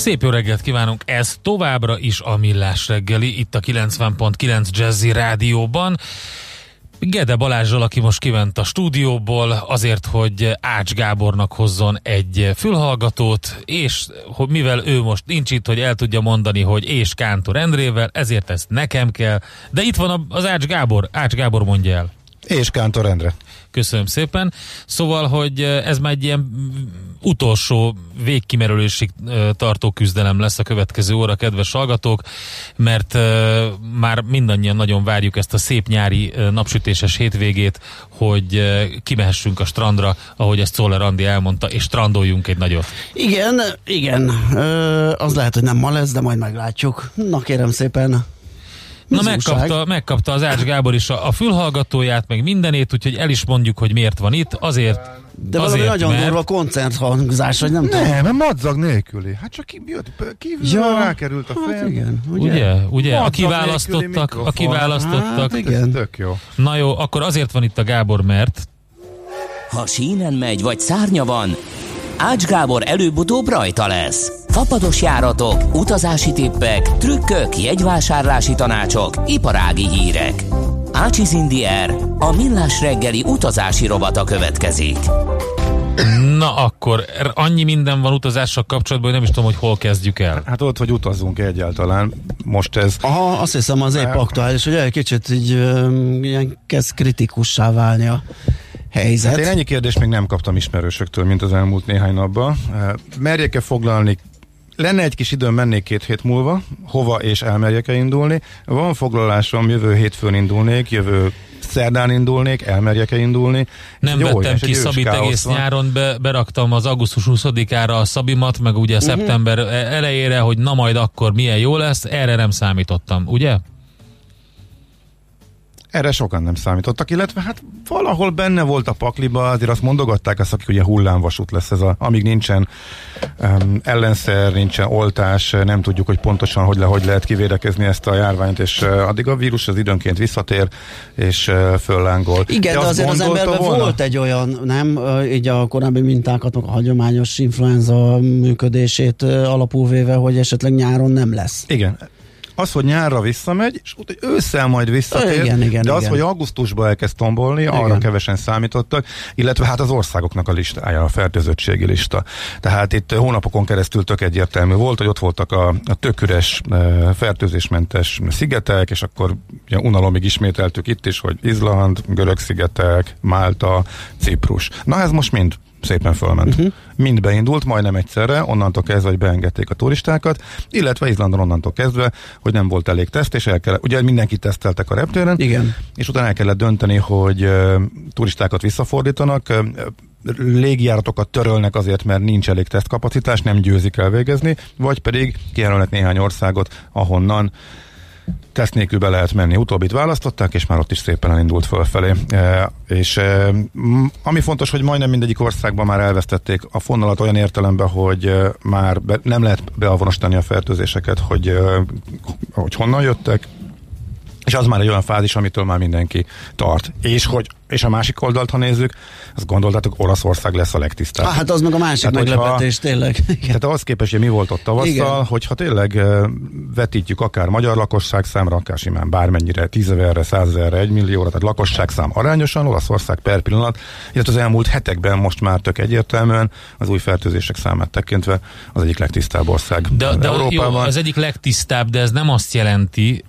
Szép jó reggelt kívánunk, ez továbbra is a Millás reggeli, itt a 90.9 Jazzy Rádióban. Gede Balázsral, aki most kiment a stúdióból azért, hogy Ács Gábornak hozzon egy fülhallgatót, és hogy mivel ő most nincs itt, hogy el tudja mondani, hogy és Kántor Endrével, ezért ezt nekem kell. De itt van az Ács Gábor, Ács Gábor mondja el. És Kántor Endre. Köszönöm szépen. Szóval, hogy ez már egy ilyen utolsó végkimerülésig tartó küzdelem lesz a következő óra, kedves hallgatók, mert már mindannyian nagyon várjuk ezt a szép nyári napsütéses hétvégét, hogy kimehessünk a strandra, ahogy ezt Szoller Andi elmondta, és strandoljunk egy nagyot. Igen, igen. Az lehet, hogy nem ma lesz, de majd meglátjuk. Na kérem szépen, Na megkapta, megkapta az Ács Gábor is a, a fülhallgatóját, meg mindenét, úgyhogy el is mondjuk, hogy miért van itt. Azért, de valami azért, nagyon mert... durva koncerthangzás, vagy nem tudom. Nem, mert madzag nélküli. Hát csak ki, jött, kívül ja, rákerült a hát fejem. igen, ugye? Ugye, ugye? Aki választottak, aki választottak. Hát, igen. Tök jó. Na jó, akkor azért van itt a Gábor, mert ha sínen megy, vagy szárnya van, Ács Gábor előbb-utóbb rajta lesz. Fapados járatok, utazási tippek, trükkök, jegyvásárlási tanácsok, iparági hírek. Ácsiz Indier, a millás reggeli utazási rovata következik. Na akkor, annyi minden van utazással kapcsolatban, hogy nem is tudom, hogy hol kezdjük el. Hát ott, hogy utazunk egyáltalán. Most ez... Aha, azt hiszem az épp aktuális, hogy egy kicsit így ilyen kezd kritikussá válni a helyzet. Hát én ennyi kérdést még nem kaptam ismerősöktől, mint az elmúlt néhány napban. Merjek-e foglalni lenne egy kis időm, mennék két hét múlva, hova és elmerjek-e indulni. Van foglalásom, jövő hétfőn indulnék, jövő szerdán indulnék, elmerjek-e indulni. Nem Jó, vettem ki Szabit egész van. nyáron, be, beraktam az augusztus 20-ára a Szabimat, meg ugye uh-huh. szeptember elejére, hogy na majd akkor milyen jó lesz, erre nem számítottam, ugye? Erre sokan nem számítottak, illetve hát valahol benne volt a pakliba, azért azt mondogatták azt, akik ugye hullámvasút lesz ez a, amíg nincsen um, ellenszer, nincsen oltás, nem tudjuk, hogy pontosan hogy, le, hogy lehet kivédekezni ezt a járványt, és uh, addig a vírus az időnként visszatér, és uh, föllángol. Igen, de, de azért az emberben volna? volt egy olyan, nem, uh, így a korábbi mintákat, a hagyományos influenza működését uh, alapul véve, hogy esetleg nyáron nem lesz. Igen, az, hogy nyárra visszamegy, és úgy, hogy ősszel majd visszatér, igen, igen, de az, igen. hogy augusztusban elkezd tombolni, igen. arra kevesen számítottak, illetve hát az országoknak a listája, a fertőzöttségi lista. Tehát itt hónapokon keresztül tök egyértelmű volt, hogy ott voltak a, a töküres, e, fertőzésmentes szigetek, és akkor ugye, unalomig ismételtük itt is, hogy Izland, Görög-szigetek, Málta, Ciprus. Na ez most mind szépen fölment. Uh-huh. Mind beindult, majdnem egyszerre, onnantól kezdve, hogy beengedték a turistákat, illetve Izlandon onnantól kezdve, hogy nem volt elég teszt, és el kellett, ugye mindenki teszteltek a reptéren, Igen. és utána el kellett dönteni, hogy uh, turistákat visszafordítanak, uh, légijáratokat törölnek azért, mert nincs elég tesztkapacitás, nem győzik elvégezni, vagy pedig kijelölnek néhány országot, ahonnan teszt nélkül be lehet menni. Utóbbit választották, és már ott is szépen elindult fölfelé. E, és e, ami fontos, hogy majdnem mindegyik országban már elvesztették a fonalat olyan értelemben, hogy e, már be, nem lehet beavonosítani a fertőzéseket, hogy, e, hogy honnan jöttek, és az már egy olyan fázis, amitől már mindenki tart. És hogy és a másik oldalt, ha nézzük, azt gondoltátok, Olaszország lesz a legtisztább. Ah, hát az meg a másik tehát, meglepetés, hogyha, tényleg. Igen. Tehát ahhoz képest, hogy mi volt ott tavasszal, Igen. hogyha tényleg vetítjük akár magyar lakosság számra, akár simán bármennyire, tízezerre, százezerre, egymillióra, tehát lakosság szám arányosan, Olaszország per pillanat, illetve az elmúlt hetekben most már tök egyértelműen az új fertőzések számát tekintve az egyik legtisztább ország de, de Európában. Jó, az egyik legtisztább, de ez nem azt jelenti,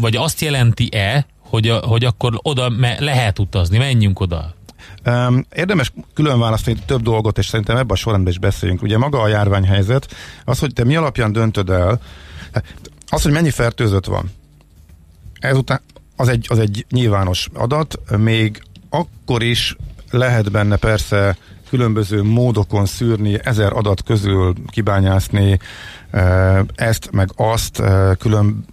vagy azt jelenti-e, hogy, a, hogy akkor oda me, lehet utazni, menjünk oda. Um, érdemes külön választani több dolgot, és szerintem ebben a sorrendben is beszéljünk. Ugye maga a járványhelyzet, az, hogy te mi alapján döntöd el, az, hogy mennyi fertőzött van, ezután az egy, az egy nyilvános adat, még akkor is lehet benne persze különböző módokon szűrni, ezer adat közül kibányászni ezt, meg azt külön,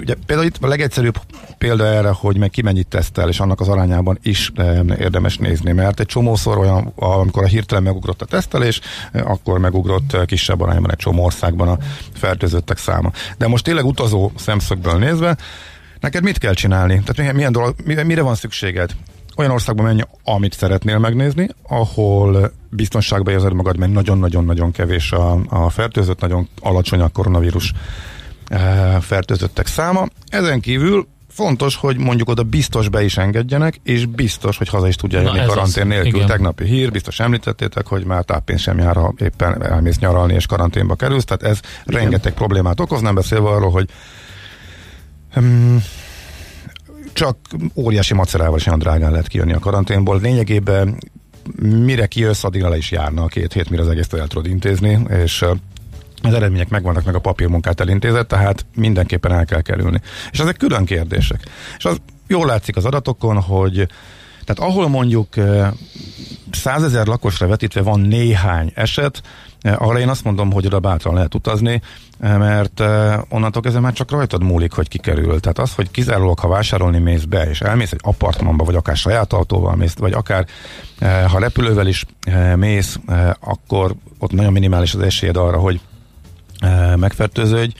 ugye például itt a legegyszerűbb példa erre, hogy meg ki mennyit tesztel, és annak az arányában is érdemes nézni, mert egy csomószor olyan, amikor a hirtelen megugrott a tesztelés, akkor megugrott kisebb arányban egy csomó országban a fertőzöttek száma. De most tényleg utazó szemszögből nézve, neked mit kell csinálni? Tehát milyen, milyen dolog, mire van szükséged? Olyan országba menj, amit szeretnél megnézni, ahol biztonságban érzed magad, mert nagyon-nagyon-nagyon kevés a, a fertőzött, nagyon alacsony a koronavírus e, fertőzöttek száma. Ezen kívül fontos, hogy mondjuk oda biztos be is engedjenek, és biztos, hogy haza is tudja jönni karantén nélkül. Igen. Tegnapi hír, biztos említettétek, hogy már táppénz sem jár, ha éppen elmész nyaralni és karanténba kerülsz, tehát ez Igen. rengeteg problémát okoz, nem beszélve arról, hogy um, csak óriási macerával is olyan drágán lehet kijönni a karanténból. Lényegében mire kijössz, addig le is járna a két hét, mire az egész el tudod intézni, és az eredmények megvannak, meg a papírmunkát elintézett, tehát mindenképpen el kell kerülni. És ezek külön kérdések. És az jól látszik az adatokon, hogy tehát ahol mondjuk százezer lakosra vetítve van néhány eset, arra én azt mondom, hogy oda bátran lehet utazni, mert onnantól kezdve már csak rajtad múlik, hogy kikerül. Tehát az, hogy kizárólag, ha vásárolni mész be, és elmész egy apartmanba, vagy akár saját autóval mész, vagy akár ha repülővel is mész, akkor ott nagyon minimális az esélyed arra, hogy megfertőződj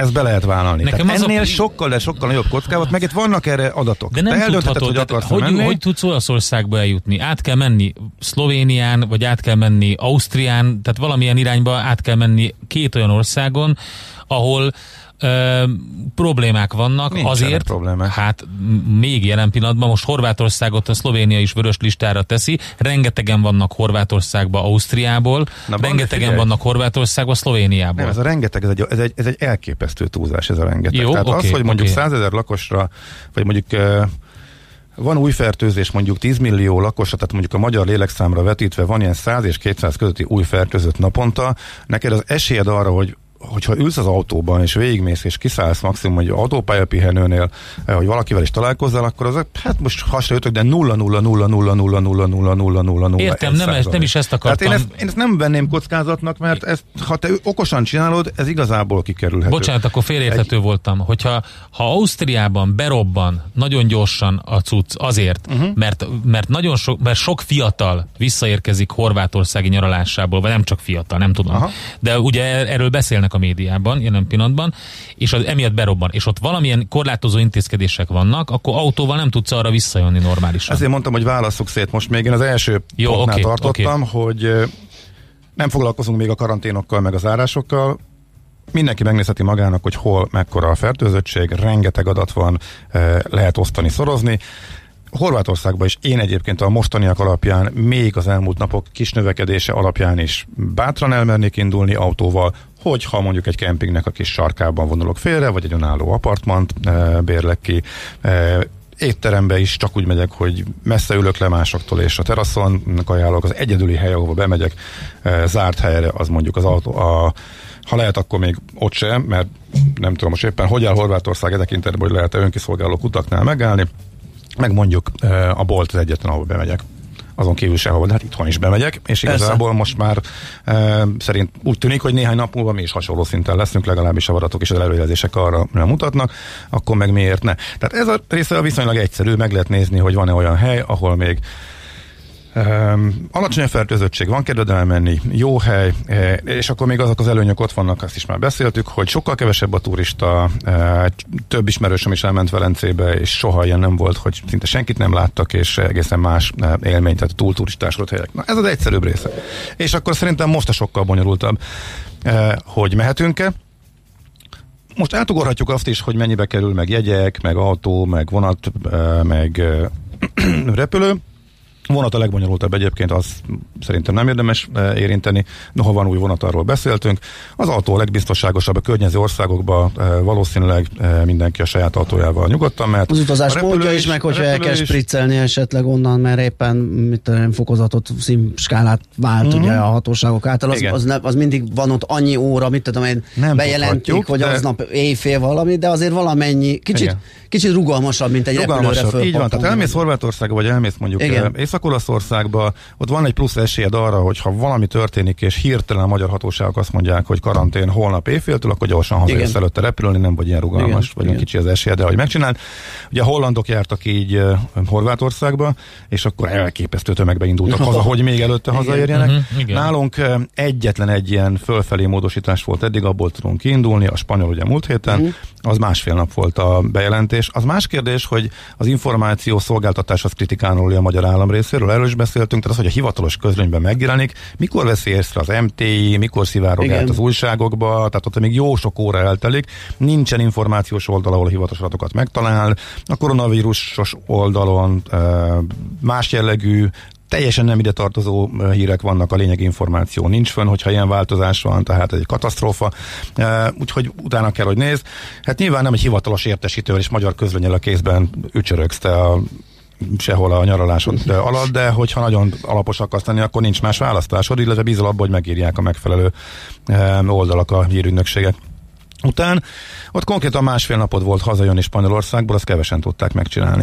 ezt be lehet vállalni. Nekem Tehát ennél a... sokkal, de sokkal nagyobb kockázat, meg itt vannak erre adatok. De nem Te tudhatod, hogy akarsz hogy, menni. hogy tudsz Olaszországba eljutni? Át kell menni Szlovénián, vagy át kell menni Ausztrián, tehát valamilyen irányba át kell menni két olyan országon, ahol ö, problémák vannak Nincsenek azért, problémák. hát még jelen pillanatban most Horvátországot a Szlovénia is vörös listára teszi, rengetegen vannak Horvátországba Ausztriából, Na, rengetegen figyelj. vannak Horvátországba Szlovéniából. Nem, ez a rengeteg, ez egy, ez egy, ez egy elképesztő túlzás ez a rengeteg. Jó, Tehát okay, az, hogy mondjuk okay. 100 ezer lakosra, vagy mondjuk van új fertőzés mondjuk 10 millió lakosra, tehát mondjuk a magyar lélekszámra vetítve van ilyen 100 és 200 közötti új fertőzött naponta, neked az esélyed arra, hogy hogyha ülsz az autóban, és végigmész, és kiszállsz maximum egy autópálya pihenőnél, hogy valakivel is találkozzál, akkor az, hát most hasra jöttök, de 0 0 0 0 0 0 0 0 0 0 Értem, nem, ez, nem is ezt akartam. Tehát én ezt, én ezt nem venném kockázatnak, mert ezt, ha te okosan csinálod, ez igazából kikerülhető. Bocsánat, akkor félérthető egy... voltam, hogyha ha Ausztriában berobban nagyon gyorsan a cucc azért, uh-huh. mert, mert nagyon sok, mert sok fiatal visszaérkezik Horvátországi nyaralásából, vagy nem csak fiatal, nem tudom. Aha. De ugye erről beszélnek a médiában jelen pillanatban, és az emiatt berobban, és ott valamilyen korlátozó intézkedések vannak, akkor autóval nem tudsz arra visszajönni normálisan. Ezért mondtam, hogy válaszok szét. Most még én az első Jó, pontnál okay, tartottam, okay. hogy nem foglalkozunk még a karanténokkal, meg az árásokkal, mindenki megnézheti magának, hogy hol mekkora a fertőzöttség, rengeteg adat van, lehet osztani, szorozni. Horvátországban is én egyébként a mostaniak alapján, még az elmúlt napok kis növekedése alapján is bátran elmernék indulni autóval, hogyha mondjuk egy kempingnek a kis sarkában vonulok félre, vagy egy önálló apartmant e, bérlek ki, e, étterembe is csak úgy megyek, hogy messze ülök le másoktól, és a teraszon ajánlok, az egyedüli hely, ahova bemegyek, e, zárt helyre, az mondjuk az autó, a, ha lehet, akkor még ott sem, mert nem tudom most éppen, hogy áll Horvátország e tekintetben, hogy lehet-e önkiszolgáló kutaknál megállni, meg mondjuk a bolt az egyetlen, ahol bemegyek azon kívül sehol, de hát itthon is bemegyek, és igazából Persze. most már e, szerint úgy tűnik, hogy néhány nap múlva mi is hasonló szinten leszünk, legalábbis a adatok és az előjelzések arra mutatnak, akkor meg miért ne. Tehát ez a része viszonylag egyszerű, meg lehet nézni, hogy van-e olyan hely, ahol még Um, alacsony a fertőzöttség, van kedved elmenni, jó hely, e, és akkor még azok az előnyök ott vannak, azt is már beszéltük, hogy sokkal kevesebb a turista, e, több ismerősöm is elment Velencébe, és soha ilyen nem volt, hogy szinte senkit nem láttak, és egészen más e, élmény, tehát túl turistásodott helyek. Na ez az egyszerűbb része. És akkor szerintem most a sokkal bonyolultabb, hogy mehetünk-e, most átugorhatjuk azt is, hogy mennyibe kerül meg jegyek, meg autó, meg vonat, meg repülő. Vonat a legbonyolultabb egyébként, az szerintem nem érdemes eh, érinteni, noha van új vonat, arról beszéltünk. Az autó a legbiztonságosabb a környező országokban, eh, valószínűleg eh, mindenki a saját autójával nyugodtan mehet. Az utazás módja is, meg hogyha el kell spriccelni esetleg onnan, mert éppen mit tudom, fokozatot, színskálát vált uh-huh. ugye a hatóságok által, az, az, ne, az, mindig van ott annyi óra, mit tudom én, nem bejelentik, hogy de... aznap éjfél valami, de azért valamennyi, kicsit, kicsit rugalmasabb, mint egy rugalmasabb, repülőre Így van, tehát elmész Horvátországba, vagy elmész mondjuk észak Észak-Olaszországban ott van egy plusz esélyed arra, hogy ha valami történik, és hirtelen a magyar hatóságok azt mondják, hogy karantén holnap éjféltől, akkor gyorsan hazajössz előtte repülni, nem vagy ilyen rugalmas, igen, vagy igen. kicsi az esélye, de hogy megcsináld. Ugye a hollandok jártak így Horvátországba, és akkor elképesztő tömegbe indultak haza, hogy még előtte hazaérjenek. Uh-huh, Nálunk uh, egyetlen egy ilyen fölfelé módosítás volt eddig, abból tudunk kiindulni, a spanyol ugye múlt héten, uh-huh. az másfél nap volt a bejelentés. Az más kérdés, hogy az információ szolgáltatás az kritikánul a magyar állam részéről, erről is beszéltünk, tehát az, hogy a hivatalos közlönyben megjelenik, mikor veszi észre az MTI, mikor szivárog át az újságokba, tehát ott még jó sok óra eltelik, nincsen információs oldal, ahol a hivatalos adatokat megtalál, a koronavírusos oldalon más jellegű teljesen nem ide tartozó hírek vannak, a lényeg információ nincs fönn, hogyha ilyen változás van, tehát egy katasztrófa, úgyhogy utána kell, hogy néz. Hát nyilván nem egy hivatalos értesítővel és magyar közlönyel a kézben ücsörögsz te a sehol a nyaralásod alatt, de hogyha nagyon alapos akarsz lenni, akkor nincs más választásod, illetve bízol abban, hogy megírják a megfelelő oldalak a hírügynökségek. Után ott konkrétan másfél napod volt hazajönni Spanyolországból, azt kevesen tudták megcsinálni.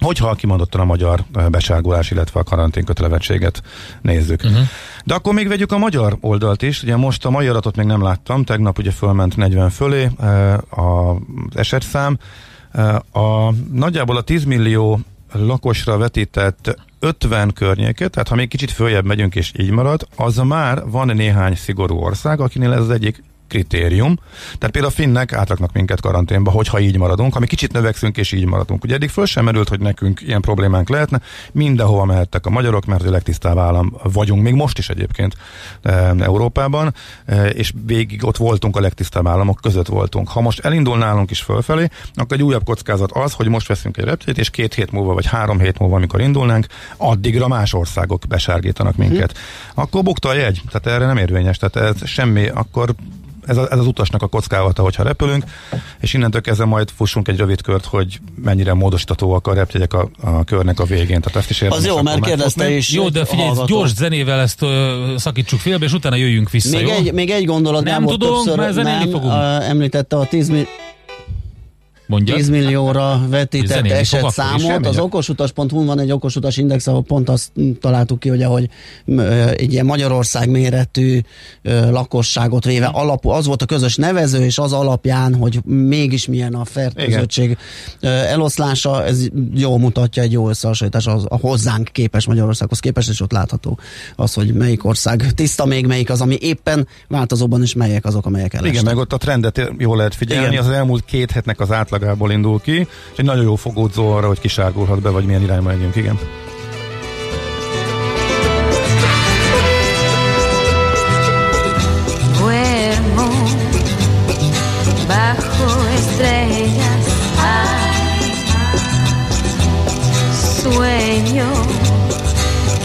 Hogyha kimondottan a magyar beságolás, illetve a karantén kötelevettséget nézzük. Uh-huh. De akkor még vegyük a magyar oldalt is. Ugye most a magyar adatot még nem láttam, tegnap ugye fölment 40 fölé az esetszám. A, nagyjából a 10 millió lakosra vetített 50 környéket, tehát ha még kicsit följebb megyünk és így marad, az már van néhány szigorú ország, akinél ez az egyik kritérium. Tehát például a finnek átraknak minket karanténba, hogyha így maradunk, ha mi kicsit növekszünk és így maradunk. Ugye eddig föl sem merült, hogy nekünk ilyen problémánk lehetne, mindenhova mehettek a magyarok, mert a legtisztább állam vagyunk, még most is egyébként e, Európában, e, és végig ott voltunk a legtisztább államok között voltunk. Ha most elindul nálunk is fölfelé, akkor egy újabb kockázat az, hogy most veszünk egy reptét, és két hét múlva, vagy három hét múlva, amikor indulnánk, addigra más országok besárgítanak minket. Hm. Akkor bukta a jegy, tehát erre nem érvényes, tehát ez semmi, akkor ez, a, ez az utasnak a kockázata, hogyha repülünk, és innentől kezdve majd fussunk egy rövid kört, hogy mennyire módosítatóak a repjegyek a, a körnek a végén. Tehát ezt is Az jó, mert kérdezte is. Jó, de figyelj, hallgató. gyors zenével ezt uh, szakítsuk félbe, és utána jöjjünk vissza, még jó? Egy, még egy gondolat, nem, nem tudom, többször, mert nem, fogunk. Említette a 10 millió Mondjad? 10 millióra vetített eset számot. Az okosutas.hu van egy okosutas index, ahol pont azt találtuk ki, hogy ahogy egy ilyen Magyarország méretű lakosságot véve alapú, az volt a közös nevező, és az alapján, hogy mégis milyen a fertőzöttség eloszlása, ez jó mutatja egy jó összehasonlítás az, a hozzánk képes Magyarországhoz képest, és ott látható az, hogy melyik ország tiszta még, melyik az, ami éppen változóban, és melyek azok, amelyek elestek. Igen, meg ott a trendet jól lehet figyelni, Igen. az elmúlt két hetnek az átlag átlagából indul ki, és egy nagyon jó fogódzó arra, hogy kisárgulhat be, vagy milyen irányba megyünk, igen.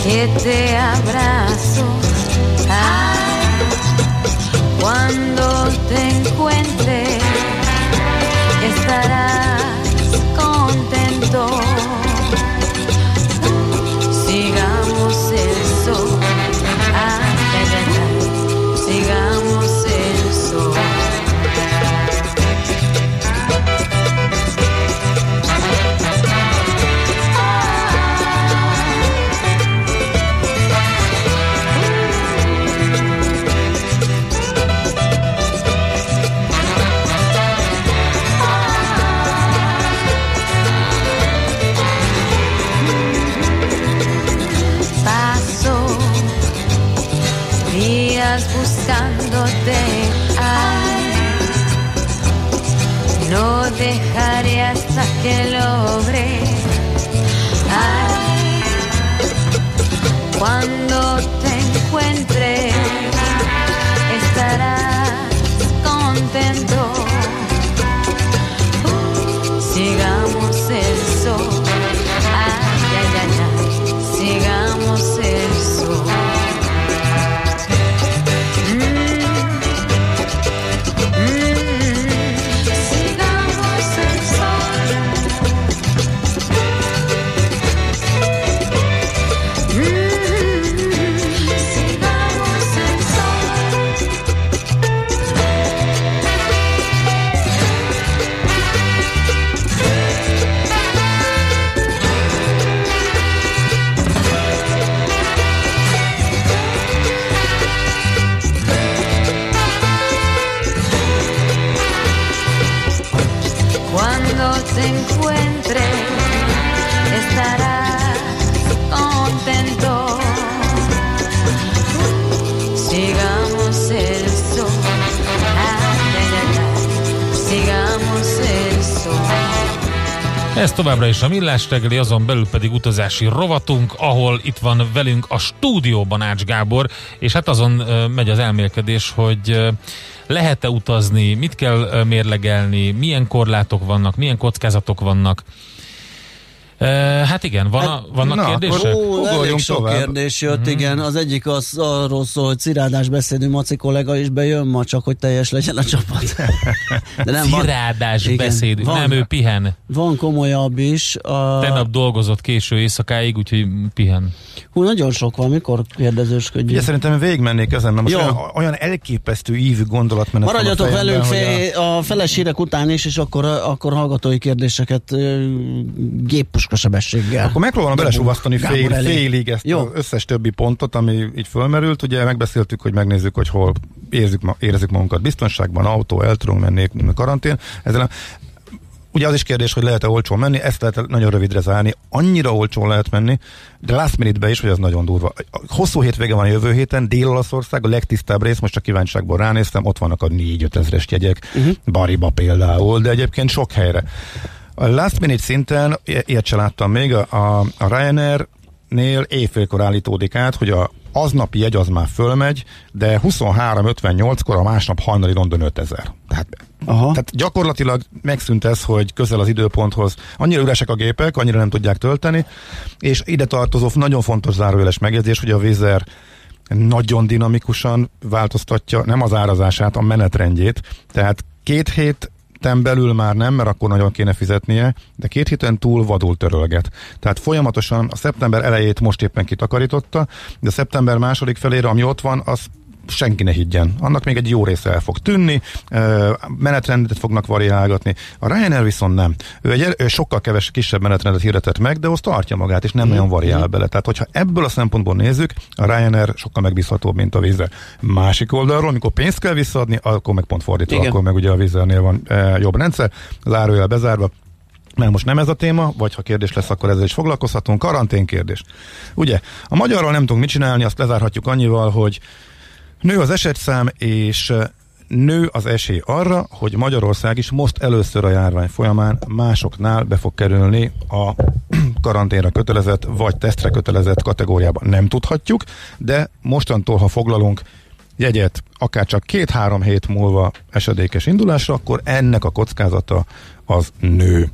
que te abrazo. Ay, cuando dejaré hasta que logre. Továbbra is a Millás reggeli, azon belül pedig utazási rovatunk, ahol itt van velünk a stúdióban Ács Gábor, és hát azon megy az elmélkedés, hogy lehet-e utazni, mit kell mérlegelni, milyen korlátok vannak, milyen kockázatok vannak. Hát igen, van a, vannak Na, kérdések? Ó, elég sok tovább. kérdés jött, uh-huh. igen. Az egyik az arról szól, hogy cirádás beszédű Maci kollega is bejön ma, csak hogy teljes legyen a csapat. De nem cirádás van, beszédű, van, nem ő pihen. Van komolyabb is. A... Tegnap dolgozott késő éjszakáig, úgyhogy pihen. Hú, nagyon sok van, mikor kérdezősködjünk. Ugye szerintem végigmennék ezen, mert most olyan, olyan elképesztő ívű gondolatmenet Maradjatok van a velünk fél, a... a felesírek után is, és akkor, akkor hallgatói kérdéseket géppuska sebességgel. Akkor megpróbálom belesúvasztani fél, félig ezt Jó. az összes többi pontot, ami így fölmerült. Ugye megbeszéltük, hogy megnézzük, hogy hol érzük, érezzük magunkat biztonságban, autó, el tudunk menni, karantén. Ezzel Ugye az is kérdés, hogy lehet-e olcsón menni, ezt lehet nagyon rövidre zárni. Annyira olcsón lehet menni, de last minute is, hogy az nagyon durva. Hosszú hétvége van a jövő héten, Dél-Olaszország, a legtisztább rész, most csak kíváncsiságból ránéztem, ott vannak a 4-5 ezres jegyek, uh-huh. Bariba például, de egyébként sok helyre. A last minute szinten, ilyet se láttam még, a, a Ryanair nél éjfélkor állítódik át, hogy a aznapi jegy az már fölmegy, de 23.58-kor a másnap hajnali London 5000. Tehát, Aha. tehát gyakorlatilag megszűnt ez, hogy közel az időponthoz annyira üresek a gépek, annyira nem tudják tölteni, és ide tartozó nagyon fontos zárójeles megjegyzés, hogy a Vizer nagyon dinamikusan változtatja nem az árazását, a menetrendjét, tehát két hét héten belül már nem, mert akkor nagyon kéne fizetnie, de két héten túl vadul törölget. Tehát folyamatosan a szeptember elejét most éppen kitakarította, de szeptember második felére, ami ott van, az senki ne higgyen. Annak még egy jó része el fog tűnni, menetrendet fognak variálgatni. A Ryanair viszont nem. Ő egy ő sokkal keves, kisebb menetrendet hirdetett meg, de az tartja magát, és nem mm. nagyon variál mm. bele. Tehát, hogyha ebből a szempontból nézzük, a Ryanair sokkal megbízhatóbb, mint a Vizer. Másik oldalról, amikor pénzt kell visszaadni, akkor meg pont fordítva, Igen. akkor meg ugye a Vizernél van e, jobb rendszer, zárójel bezárva, mert most nem ez a téma, vagy ha kérdés lesz, akkor ezzel is foglalkozhatunk. Karantén kérdés. Ugye, a magyarral nem tudunk mit csinálni, azt lezárhatjuk annyival, hogy Nő az esetszám, és nő az esély arra, hogy Magyarország is most először a járvány folyamán másoknál be fog kerülni a karanténra kötelezett vagy tesztre kötelezett kategóriába. Nem tudhatjuk, de mostantól, ha foglalunk jegyet akár csak két-három hét múlva esedékes indulásra, akkor ennek a kockázata az nő.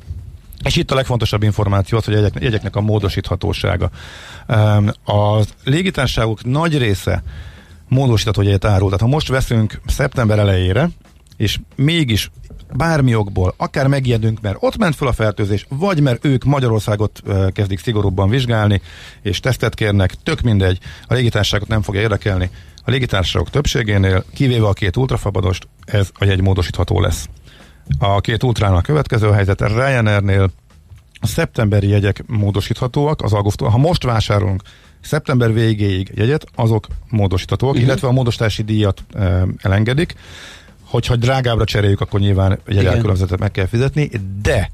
És itt a legfontosabb információ az, hogy jegyek, jegyeknek a módosíthatósága. A légitárságok nagy része módosított, hogy egy árul. Tehát ha most veszünk szeptember elejére, és mégis bármi okból, akár megijedünk, mert ott ment fel a fertőzés, vagy mert ők Magyarországot kezdik szigorúbban vizsgálni, és tesztet kérnek, tök mindegy, a légitársaságot nem fogja érdekelni. A légitársaságok többségénél, kivéve a két ultrafabadost, ez a jegy módosítható lesz. A két ultrának következő helyzet, a Ryanairnél a szeptemberi jegyek módosíthatóak, az augusztus, ha most vásárolunk szeptember végéig jegyet, azok módosíthatóak, uh-huh. illetve a módosítási díjat e, elengedik. Hogyha drágábbra cseréljük, akkor nyilván jegyelkülönbözetet meg kell fizetni, de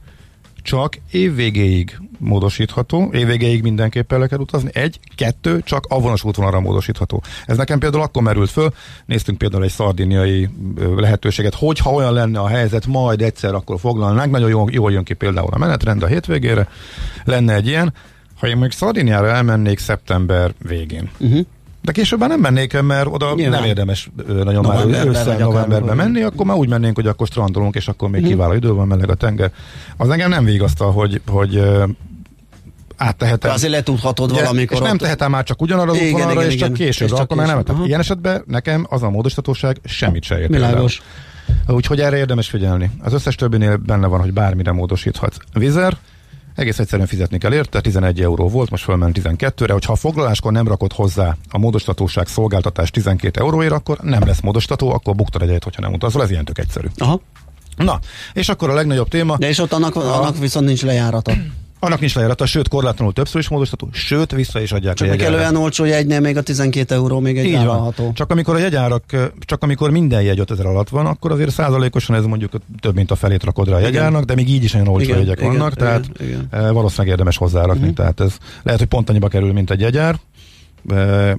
csak évvégéig módosítható, évvégéig mindenképpen le kell utazni, egy, kettő, csak avonos útvonalra módosítható. Ez nekem például akkor merült föl, néztünk például egy szardiniai lehetőséget, hogyha olyan lenne a helyzet, majd egyszer akkor foglalnánk, nagyon jól, jól jön ki például a menetrend a hétvégére, lenne egy ilyen, ha én még Szardiniára elmennék szeptember végén, uh-huh. de később nem mennék el, mert oda Nyilván. nem érdemes nagyon novemberben, már ősszel, novemberben menni, akkor már úgy mennénk, hogy akkor strandolunk, és akkor még uh-huh. kiváló idő van, meleg a tenger. Az engem nem vigasztal, hogy, hogy áttehetem. Azért letudhatod ugye, valamikor. És nem tehetem már csak ugyanarra az útvonalra, és csak később, és csak akkor már nem. Tehát ilyen esetben nekem az a módosítatóság semmit se ért. Világos. Úgyhogy erre érdemes figyelni. Az összes többinél benne van, hogy bármire módosíthatsz. Vizer, egész egyszerűen fizetni kell érte, 11 euró volt, most fölment 12-re, hogyha a foglaláskor nem rakod hozzá a módosítatóság szolgáltatás 12 euróért, akkor nem lesz módostató, akkor buktad egyet, hogyha nem utazol, ez ilyen tök egyszerű. Aha. Na, és akkor a legnagyobb téma. De és ott annak, a... annak viszont nincs lejárata. Annak nincs lejárata, sőt korlátlanul többször is módosítható, sőt vissza is adják csak a jegyárat. olyan olcsó jegynél még a 12 euró még egy vállalható. Csak amikor a jegyárak, csak amikor minden jegy 5000 alatt van, akkor azért százalékosan ez mondjuk több mint a felét rakod rá a jegyárnak, de még így is olyan olcsó igen, jegyek igen, vannak, igen, tehát igen. valószínűleg érdemes hozzárakni. Uh-huh. Tehát ez lehet, hogy pont annyiba kerül, mint egy jegyár,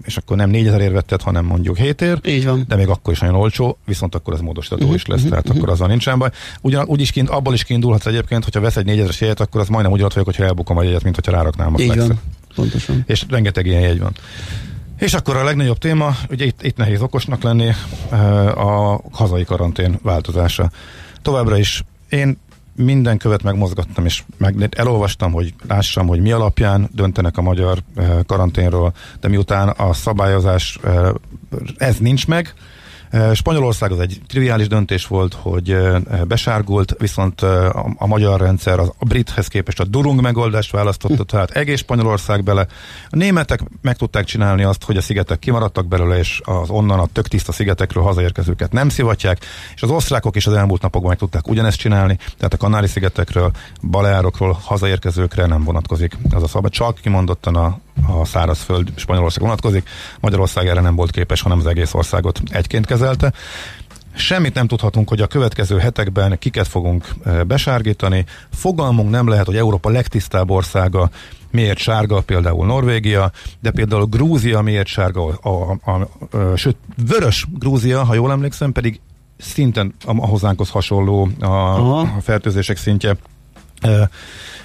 és akkor nem 4000 ér vetted, hanem mondjuk 7 ér, Így van. de még akkor is nagyon olcsó, viszont akkor ez módosítható uh-huh, is lesz, uh-huh, tehát uh-huh. akkor azzal nincsen baj. Ugyan, úgy is kint, abból is kiindulhatsz egyébként, hogyha vesz egy 4000-es jegyet, akkor az majdnem úgy vagyok, hogyha elbukom a jegyet, mint hogyha ráraknám a flexet. Pontosan. És rengeteg ilyen jegy van. És akkor a legnagyobb téma, ugye itt, itt nehéz okosnak lenni, a hazai karantén változása. Továbbra is én minden követ megmozgattam, és meg elolvastam, hogy lássam, hogy mi alapján döntenek a magyar eh, karanténról, de miután a szabályozás eh, ez nincs meg, Spanyolország az egy triviális döntés volt, hogy besárgult, viszont a, a magyar rendszer az a brithez képest a Durung megoldást választotta, tehát egész Spanyolország bele. A németek meg tudták csinálni azt, hogy a szigetek kimaradtak belőle, és az onnan a tök tiszta szigetekről hazaérkezőket nem szivatják, és az osztrákok is az elmúlt napokban meg tudták ugyanezt csinálni, tehát a Kanári-szigetekről, Baleárokról hazaérkezőkre nem vonatkozik az a szabad, csak kimondottan a, a szárazföld Spanyolország vonatkozik. Magyarország erre nem volt képes, hanem az egész országot egyként kezelte. Semmit nem tudhatunk, hogy a következő hetekben kiket fogunk e, besárgítani. Fogalmunk nem lehet, hogy Európa legtisztább országa miért sárga, például Norvégia, de például Grúzia miért sárga, a, a, a, a, sőt, vörös Grúzia, ha jól emlékszem, pedig szinten a, a hozzánkhoz hasonló a, a fertőzések szintje.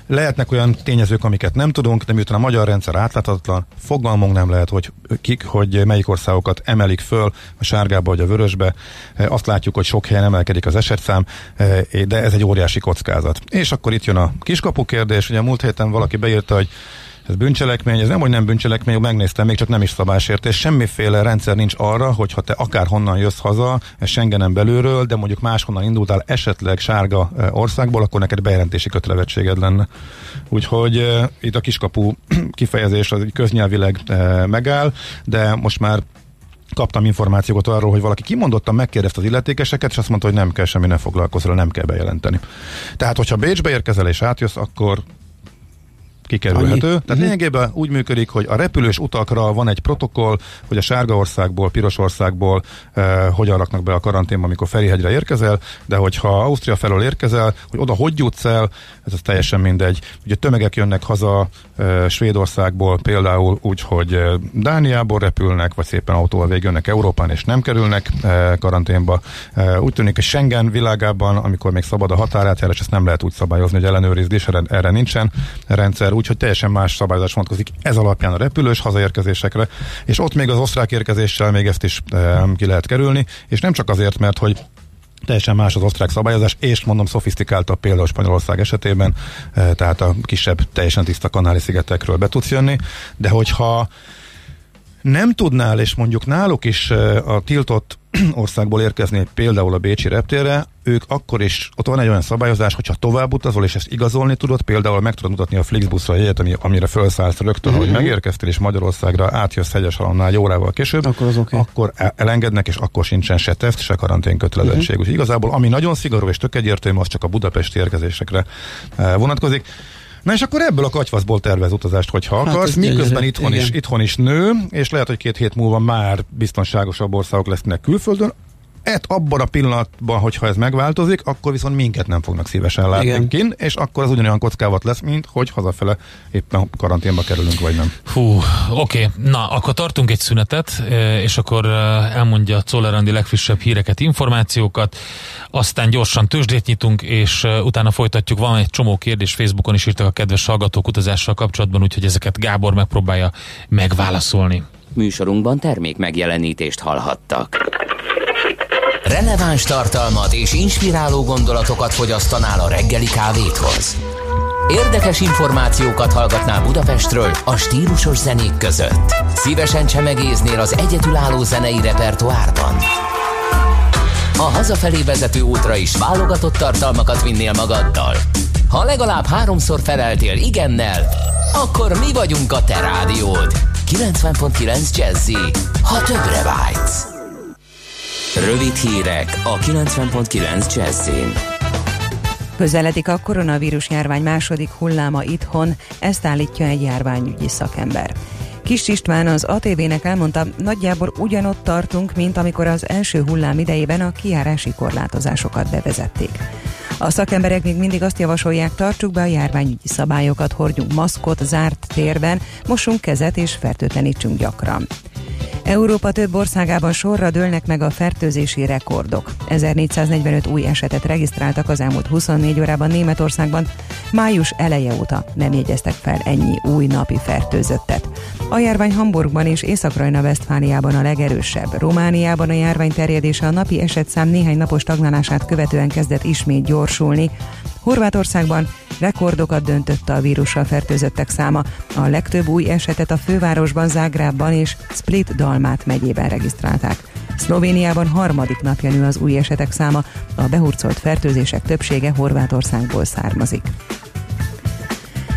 Lehetnek olyan tényezők, amiket nem tudunk, de miután a magyar rendszer átláthatatlan, fogalmunk nem lehet, hogy kik, hogy melyik országokat emelik föl a sárgába vagy a vörösbe. Azt látjuk, hogy sok helyen emelkedik az esetszám, de ez egy óriási kockázat. És akkor itt jön a kiskapu kérdés, ugye a múlt héten valaki beírta, hogy ez bűncselekmény, ez nem, hogy nem bűncselekmény, megnéztem, még csak nem is szabásértés, semmiféle rendszer nincs arra, hogy ha te akár honnan jössz haza, Schengenen belülről, de mondjuk máshonnan indultál esetleg sárga e, országból, akkor neked bejelentési kötelezettséged lenne. Úgyhogy uh, itt a kiskapu kifejezés az köznyelvileg uh, megáll, de most már kaptam információkat arról, hogy valaki kimondottan megkérdezte az illetékeseket, és azt mondta, hogy nem kell semmi, ne foglalkozni, nem kell bejelenteni. Tehát, hogyha Bécsbe érkezel és átjössz, akkor kikerülhető. Annyi. Tehát uh-huh. lényegében úgy működik, hogy a repülős utakra van egy protokoll, hogy a sárga országból, piros országból eh, hogyan raknak be a karanténba, amikor Ferihegyre érkezel, de hogyha Ausztria felől érkezel, hogy oda hogy jutsz el, ez az teljesen mindegy. Ugye tömegek jönnek haza eh, Svédországból például úgy, hogy eh, Dániából repülnek, vagy szépen autóval végjönnek Európán, és nem kerülnek eh, karanténba. Eh, úgy tűnik, hogy Schengen világában, amikor még szabad a határátjárás, ezt nem lehet úgy szabályozni, hogy ellenőrizni, és erre, erre nincsen rendszer úgyhogy teljesen más szabályozás vonatkozik ez alapján a repülős hazaérkezésekre, és ott még az osztrák érkezéssel még ezt is e, ki lehet kerülni, és nem csak azért, mert hogy teljesen más az osztrák szabályozás, és mondom szofisztikáltabb például Spanyolország esetében, e, tehát a kisebb, teljesen tiszta kanáli szigetekről be tudsz jönni, de hogyha nem tudnál, és mondjuk náluk is e, a tiltott országból érkezni, például a Bécsi reptérre, ők akkor is, ott van egy olyan szabályozás, hogyha tovább utazol, és ezt igazolni tudod, például meg tudod mutatni a Flixbuszra jegyet, ami, amire felszállsz rögtön, uh-huh. hogy mhm. megérkeztél, és Magyarországra átjössz hegyes halomnál egy órával később, akkor, az okay. akkor e- elengednek, és akkor sincsen se teszt, se karantén kötelezettség. Uh-huh. Úgyhogy igazából, ami nagyon szigorú és tök egyértelmű, az csak a budapesti érkezésekre eh, vonatkozik. Na és akkor ebből a katyvaszból tervez utazást, hogyha hát akarsz, miközben itthon is, itthon is nő, és lehet, hogy két hét múlva már biztonságosabb országok lesznek külföldön, et abban a pillanatban, hogyha ez megváltozik, akkor viszont minket nem fognak szívesen látni kin, és akkor az ugyanolyan kockávat lesz, mint hogy hazafele éppen karanténba kerülünk, vagy nem. Hú, oké. Okay. Na, akkor tartunk egy szünetet, és akkor elmondja Czoller legfrissebb híreket, információkat, aztán gyorsan tőzsdét nyitunk, és utána folytatjuk. Van egy csomó kérdés, Facebookon is írtak a kedves hallgatók utazással kapcsolatban, úgyhogy ezeket Gábor megpróbálja megválaszolni. Műsorunkban termék megjelenítést hallhattak. Releváns tartalmat és inspiráló gondolatokat fogyasztanál a reggeli kávéthoz. Érdekes információkat hallgatnál Budapestről a stílusos zenék között. Szívesen csemegéznél az egyedülálló zenei repertoárban. A hazafelé vezető útra is válogatott tartalmakat vinnél magaddal. Ha legalább háromszor feleltél igennel, akkor mi vagyunk a te rádiód. 90.9 Jazzy, ha többre vágysz. Rövid hírek a 90.9 Jazzin. Közeledik a koronavírus járvány második hulláma itthon, ezt állítja egy járványügyi szakember. Kis István az ATV-nek elmondta, nagyjából ugyanott tartunk, mint amikor az első hullám idejében a kiárási korlátozásokat bevezették. A szakemberek még mindig azt javasolják, tartsuk be a járványügyi szabályokat, hordjunk maszkot zárt térben, mosunk kezet és fertőtlenítsünk gyakran. Európa több országában sorra dőlnek meg a fertőzési rekordok. 1445 új esetet regisztráltak az elmúlt 24 órában Németországban. Május eleje óta nem jegyeztek fel ennyi új napi fertőzöttet. A járvány Hamburgban és Észak-Rajna-Vesztfáliában a legerősebb. Romániában a járvány terjedése a napi esetszám néhány napos tagnálását követően kezdett ismét gyorsulni. Horvátországban rekordokat döntött a vírussal fertőzöttek száma. A legtöbb új esetet a fővárosban, Zágrában és Split Dalmát megyében regisztrálták. Szlovéniában harmadik napja nő az új esetek száma, a behurcolt fertőzések többsége Horvátországból származik.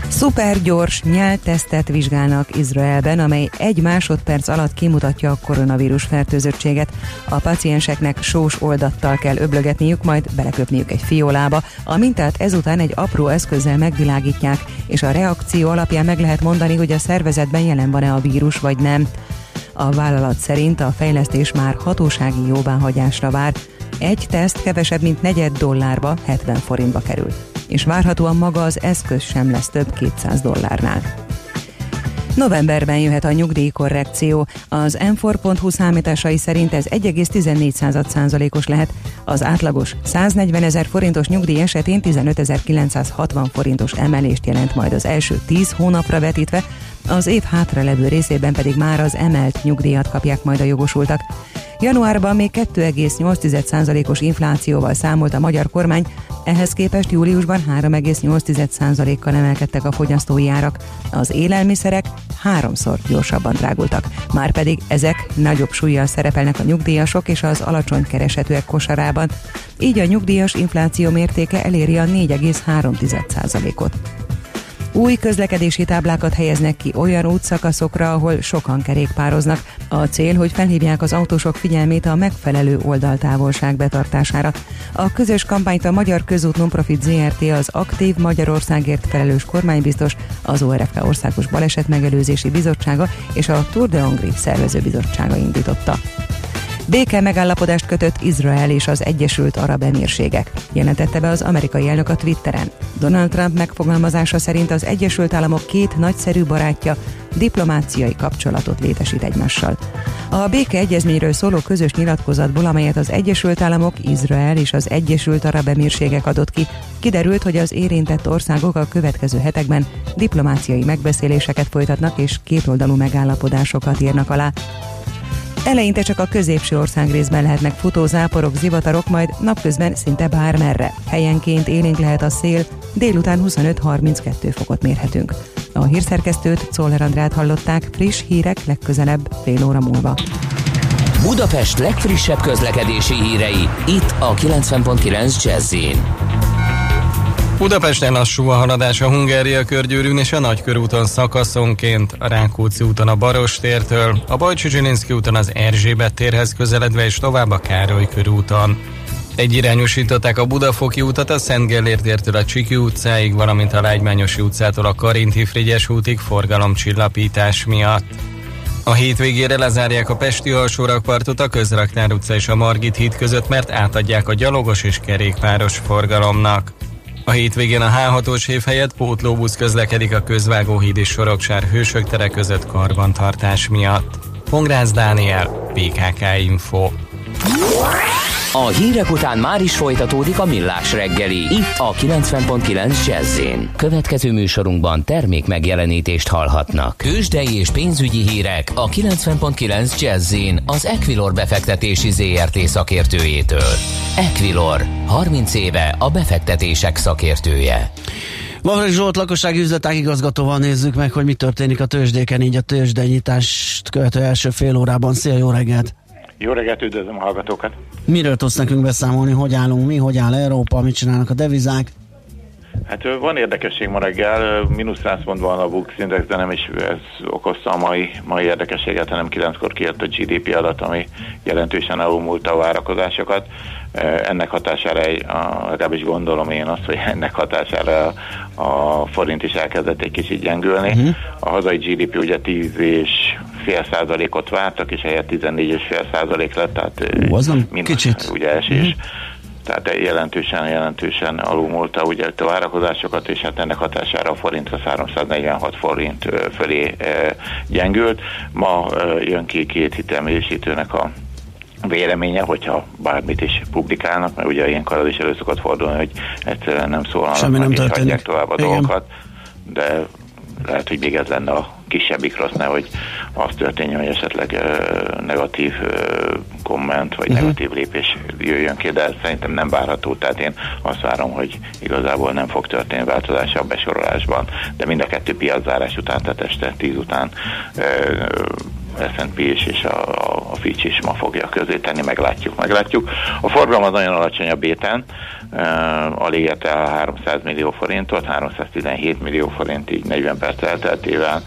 Szupergyors nyeltesztet vizsgálnak Izraelben, amely egy másodperc alatt kimutatja a koronavírus fertőzöttséget. A pacienseknek sós oldattal kell öblögetniük, majd beleköpniük egy fiolába. A mintát ezután egy apró eszközzel megvilágítják, és a reakció alapján meg lehet mondani, hogy a szervezetben jelen van-e a vírus vagy nem. A vállalat szerint a fejlesztés már hatósági jóváhagyásra vár. Egy teszt kevesebb, mint negyed dollárba, 70 forintba kerül és várhatóan maga az eszköz sem lesz több 200 dollárnál. Novemberben jöhet a nyugdíjkorrekció. Az m számításai szerint ez 1,14 százalékos lehet. Az átlagos 140 ezer forintos nyugdíj esetén 15.960 forintos emelést jelent majd az első 10 hónapra vetítve, az év hátralevő részében pedig már az emelt nyugdíjat kapják majd a jogosultak. Januárban még 2,8%-os inflációval számolt a magyar kormány, ehhez képest júliusban 3,8%-kal emelkedtek a fogyasztói árak. Az élelmiszerek háromszor gyorsabban drágultak. Márpedig ezek nagyobb súlyjal szerepelnek a nyugdíjasok és az alacsony keresetűek kosarában. Így a nyugdíjas infláció mértéke eléri a 4,3%-ot. Új közlekedési táblákat helyeznek ki olyan útszakaszokra, ahol sokan kerékpároznak. A cél, hogy felhívják az autósok figyelmét a megfelelő oldaltávolság betartására. A közös kampányt a Magyar Közút Nonprofit ZRT, az Aktív Magyarországért felelős kormánybiztos, az ORFK Országos Baleset Megelőzési Bizottsága és a Tour de Hongrie szervezőbizottsága indította. Béke megállapodást kötött Izrael és az Egyesült Arab Emírségek, jelentette be az amerikai elnök a Twitteren. Donald Trump megfogalmazása szerint az Egyesült Államok két nagyszerű barátja diplomáciai kapcsolatot létesít egymással. A béke egyezményről szóló közös nyilatkozatból, amelyet az Egyesült Államok, Izrael és az Egyesült Arab Emírségek adott ki, kiderült, hogy az érintett országok a következő hetekben diplomáciai megbeszéléseket folytatnak és kétoldalú megállapodásokat írnak alá. Eleinte csak a középső ország részben lehetnek futózáporok, zivatarok, majd napközben szinte bármerre. Helyenként élénk lehet a szél, délután 25-32 fokot mérhetünk. A hírszerkesztőt, Czoller Andrát hallották, friss hírek legközelebb fél óra múlva. Budapest legfrissebb közlekedési hírei, itt a 90.9 jazz Budapesten lassú a haladás a Hungária körgyűrűn és a Nagykörúton szakaszonként, a Rákóczi úton a Baros tértől, a Bajcsi Zsilinszki úton az Erzsébet térhez közeledve és tovább a Károly körúton. Egyirányosították a Budafoki útat a Szent Gellért tértől a Csiki utcáig, valamint a Lágymányosi utcától a Karinti Frigyes útig forgalomcsillapítás miatt. A hétvégére lezárják a Pesti alsórakpartot a Közraktár utca és a Margit híd között, mert átadják a gyalogos és kerékpáros forgalomnak. A hétvégén a H6-os hév helyett pótlóbusz közlekedik a Közvágóhíd és Soroksár hősök tere között karbantartás miatt. Pongrász Dániel, PKK Info. A hírek után már is folytatódik a millás reggeli. Itt a 90.9 jazz Következő műsorunkban termék megjelenítést hallhatnak. Kősdei és pénzügyi hírek a 90.9 jazz az Equilor befektetési ZRT szakértőjétől. Equilor, 30 éve a befektetések szakértője. Mavrik Zsolt lakossági üzletág igazgatóval nézzük meg, hogy mi történik a tőzsdéken, így a tőzsdenyitást követő első fél órában. Szia, jó reggelt! Jó reggelt, üdvözlöm a hallgatókat! Miről tudsz nekünk beszámolni, hogy állunk mi, hogy áll Európa, mit csinálnak a devizák? Hát van érdekesség ma reggel, mínusz 100 pont van a Bux Index, de nem is ez okozta a mai, mai érdekességet, hanem 9-kor kijött a GDP adat, ami jelentősen elmúlta a várakozásokat. Ennek hatására, legalábbis gondolom én azt, hogy ennek hatására a forint is elkezdett egy kicsit gyengülni. Uh-huh. A hazai GDP ugye 10 és fél százalékot vártak, és helyett 14 és fél százalék lett, tehát Ó, az mínusz, kicsit. ugye esés. Uh-huh tehát jelentősen, jelentősen alulmúlta ugye a várakozásokat, és hát ennek hatására a forint a 346 forint fölé gyengült. Ma jön ki két hitelmérésítőnek a véleménye, hogyha bármit is publikálnak, mert ugye ilyenkor az is elő szokott fordulni, hogy egyszerűen nem szólnak, Semmi nem történik. tovább a Igen. dolgokat, de lehet, hogy még ez lenne a kisebbik rossz, hogy az történjen, hogy esetleg negatív komment vagy uh-huh. negatív lépés jöjjön ki, de szerintem nem várható, tehát én azt várom, hogy igazából nem fog történni változás a besorolásban, de mind a kettő piaczárás után, tehát este 10 után S&P is és a, a Fitch is ma fogja közé tenni, meglátjuk, meglátjuk. A forgalom az nagyon alacsony a béten, uh, alig érte el 300 millió forintot, 317 millió forint így 40 perc elteltével.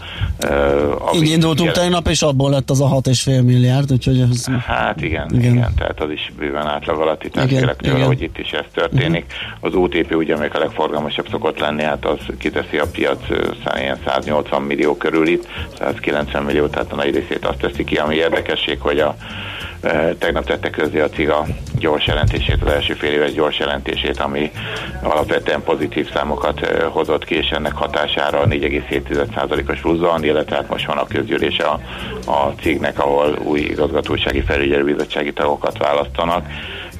Uh, így indultunk tegnap, és abból lett az a 6,5 milliárd, úgyhogy ez... Hát igen, igen, igen, tehát az is bőven átlag alatti, tehát igen, tőle, hogy itt is ez történik. Uh-huh. Az OTP ugye, amelyik a legforgalmasabb szokott lenni, hát az kiteszi a piac ilyen 180 millió körül itt, 190 millió, tehát a nagy részét azt teszi ki, ami érdekesség, hogy a Tegnap tette közé a CIGA gyors jelentését, az első fél éves gyors jelentését, ami alapvetően pozitív számokat hozott ki, és ennek hatására 4,7%-os pluszban, illetve hát most van a közgyűlés a, a cégnek, ahol új igazgatósági felügyelőbizottsági tagokat választanak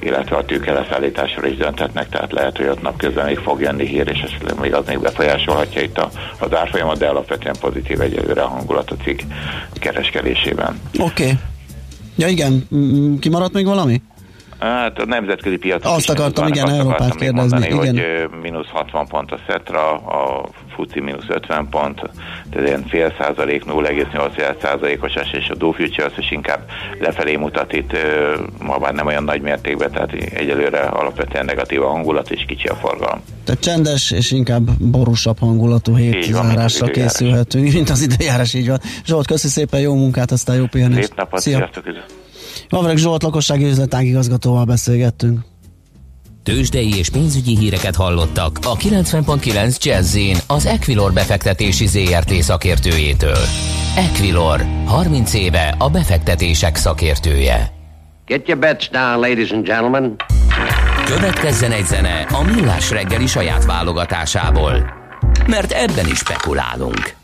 illetve a tőkeleszállításról is dönthetnek, tehát lehet, hogy ott napközben még fog jönni hír, és esetleg még az még befolyásolhatja itt a, az árfolyamat, de alapvetően pozitív egyelőre a hangulat a cikk kereskedésében. Oké. Okay. Ja igen, kimaradt még valami? Hát a nemzetközi piac. Azt akartam, igen, azt Európát kérdezni. Mondani, igen. hogy mínusz 60 pont a Szetra, a FUCI mínusz 50 pont, tehát ilyen fél százalék, 0,8 százalékos és a Dow Futures is inkább lefelé mutat itt, ma már nem olyan nagy mértékben, tehát egyelőre alapvetően negatív a hangulat és kicsi a forgalom. Tehát csendes és inkább borúsabb hangulatú hétzárásra készülhetünk, mint az időjárás, így van. Zsolt, köszi szépen, jó munkát, aztán jó pihenést. Szép napot, Szia. sziasztok! Vavreg Zsolt lakossági üzletágigazgatóval beszélgettünk. Tőzsdei és pénzügyi híreket hallottak a 90.9 jazz az Equilor befektetési ZRT szakértőjétől. Equilor, 30 éve a befektetések szakértője. Get your bets down, ladies and gentlemen. Következzen egy zene a Millás reggeli saját válogatásából, mert ebben is spekulálunk.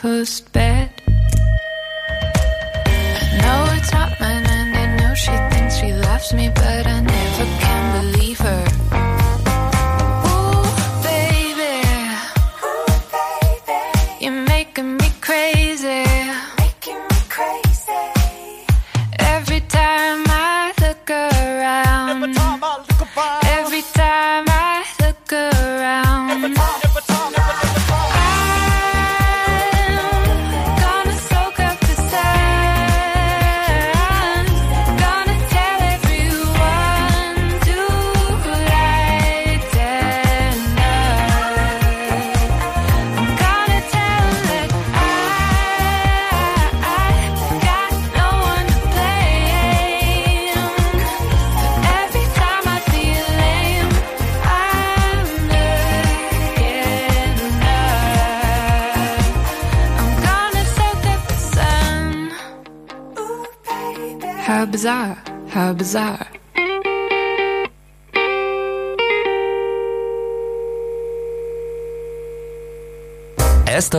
Post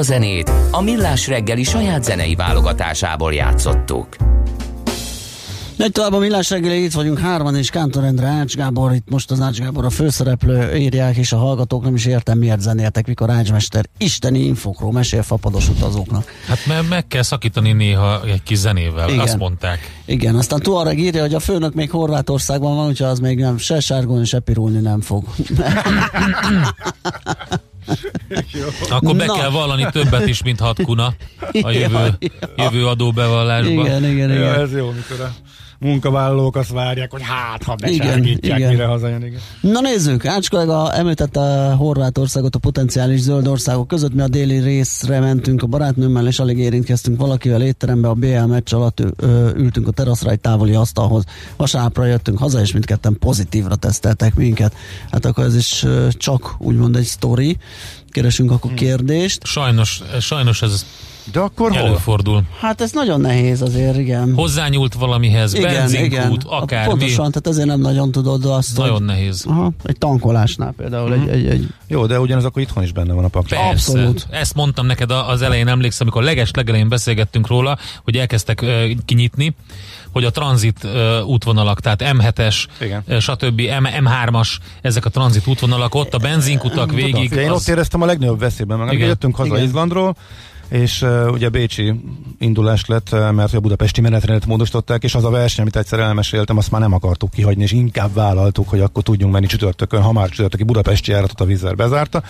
a zenét a Millás reggeli saját zenei válogatásából játszottuk. Megy tovább a millás reggeli, itt vagyunk hárman, és Kántor Endre, Ács Gábor, itt most az Ács Gábor a főszereplő, írják, és a hallgatók nem is értem, miért zenéltek, mikor Ács Mester isteni infokról mesél fapados utazóknak. Hát mert meg kell szakítani néha egy kis zenével, Igen. azt mondták. Igen, aztán Tuareg írja, hogy a főnök még Horvátországban van, úgyhogy az még nem se sárgulni, se pirulni nem fog. Akkor be Na. kell vallani többet is, mint hat kuna a jövő, jövő adóbevallásban. Igen, igen, igen. Ja, ez jó, mikor munkavállalók azt várják, hogy hát, ha besárgítják, igen, mire hazajön. Igen. Na nézzük, Ács kollega említette Horvátországot a potenciális zöld országok között. Mi a déli részre mentünk a barátnőmmel, és alig érintkeztünk valakivel étterembe. A BL meccs alatt ültünk a teraszra egy távoli asztalhoz. Vasárnapra jöttünk haza, és mindketten pozitívra teszteltek minket. Hát akkor ez is csak úgymond egy sztori. Keresünk akkor hmm. kérdést. Sajnos, sajnos ez de akkor Előfordul. Hol? Hát ez nagyon nehéz azért, igen. Hozzányúlt valamihez, igen, benzinkút, igen. akármi. Pontosan, tehát ezért nem nagyon tudod azt. Nagyon hogy, nehéz. Aha, egy tankolásnál például. Uh-huh. Egy, egy, egy... Jó, de ugyanaz akkor itthon is benne van a pakli. Abszolút. Ezt mondtam neked az elején, emlékszem, amikor leges legelején beszélgettünk róla, hogy elkezdtek uh, kinyitni, hogy a tranzit uh, útvonalak, tehát M7-es, uh, stb. M, M3-as, ezek a tranzit útvonalak, ott a benzinkutak végig. Én az... ott éreztem a legnagyobb veszélyben, meg jöttünk haza Igen. Izlandról, és uh, ugye Bécsi indulás lett, mert a budapesti menetrendet módosították, és az a verseny, amit egyszer elmeséltem, azt már nem akartuk kihagyni, és inkább vállaltuk, hogy akkor tudjunk menni csütörtökön, ha már csütörtöki budapesti járatot a vízzel bezárta.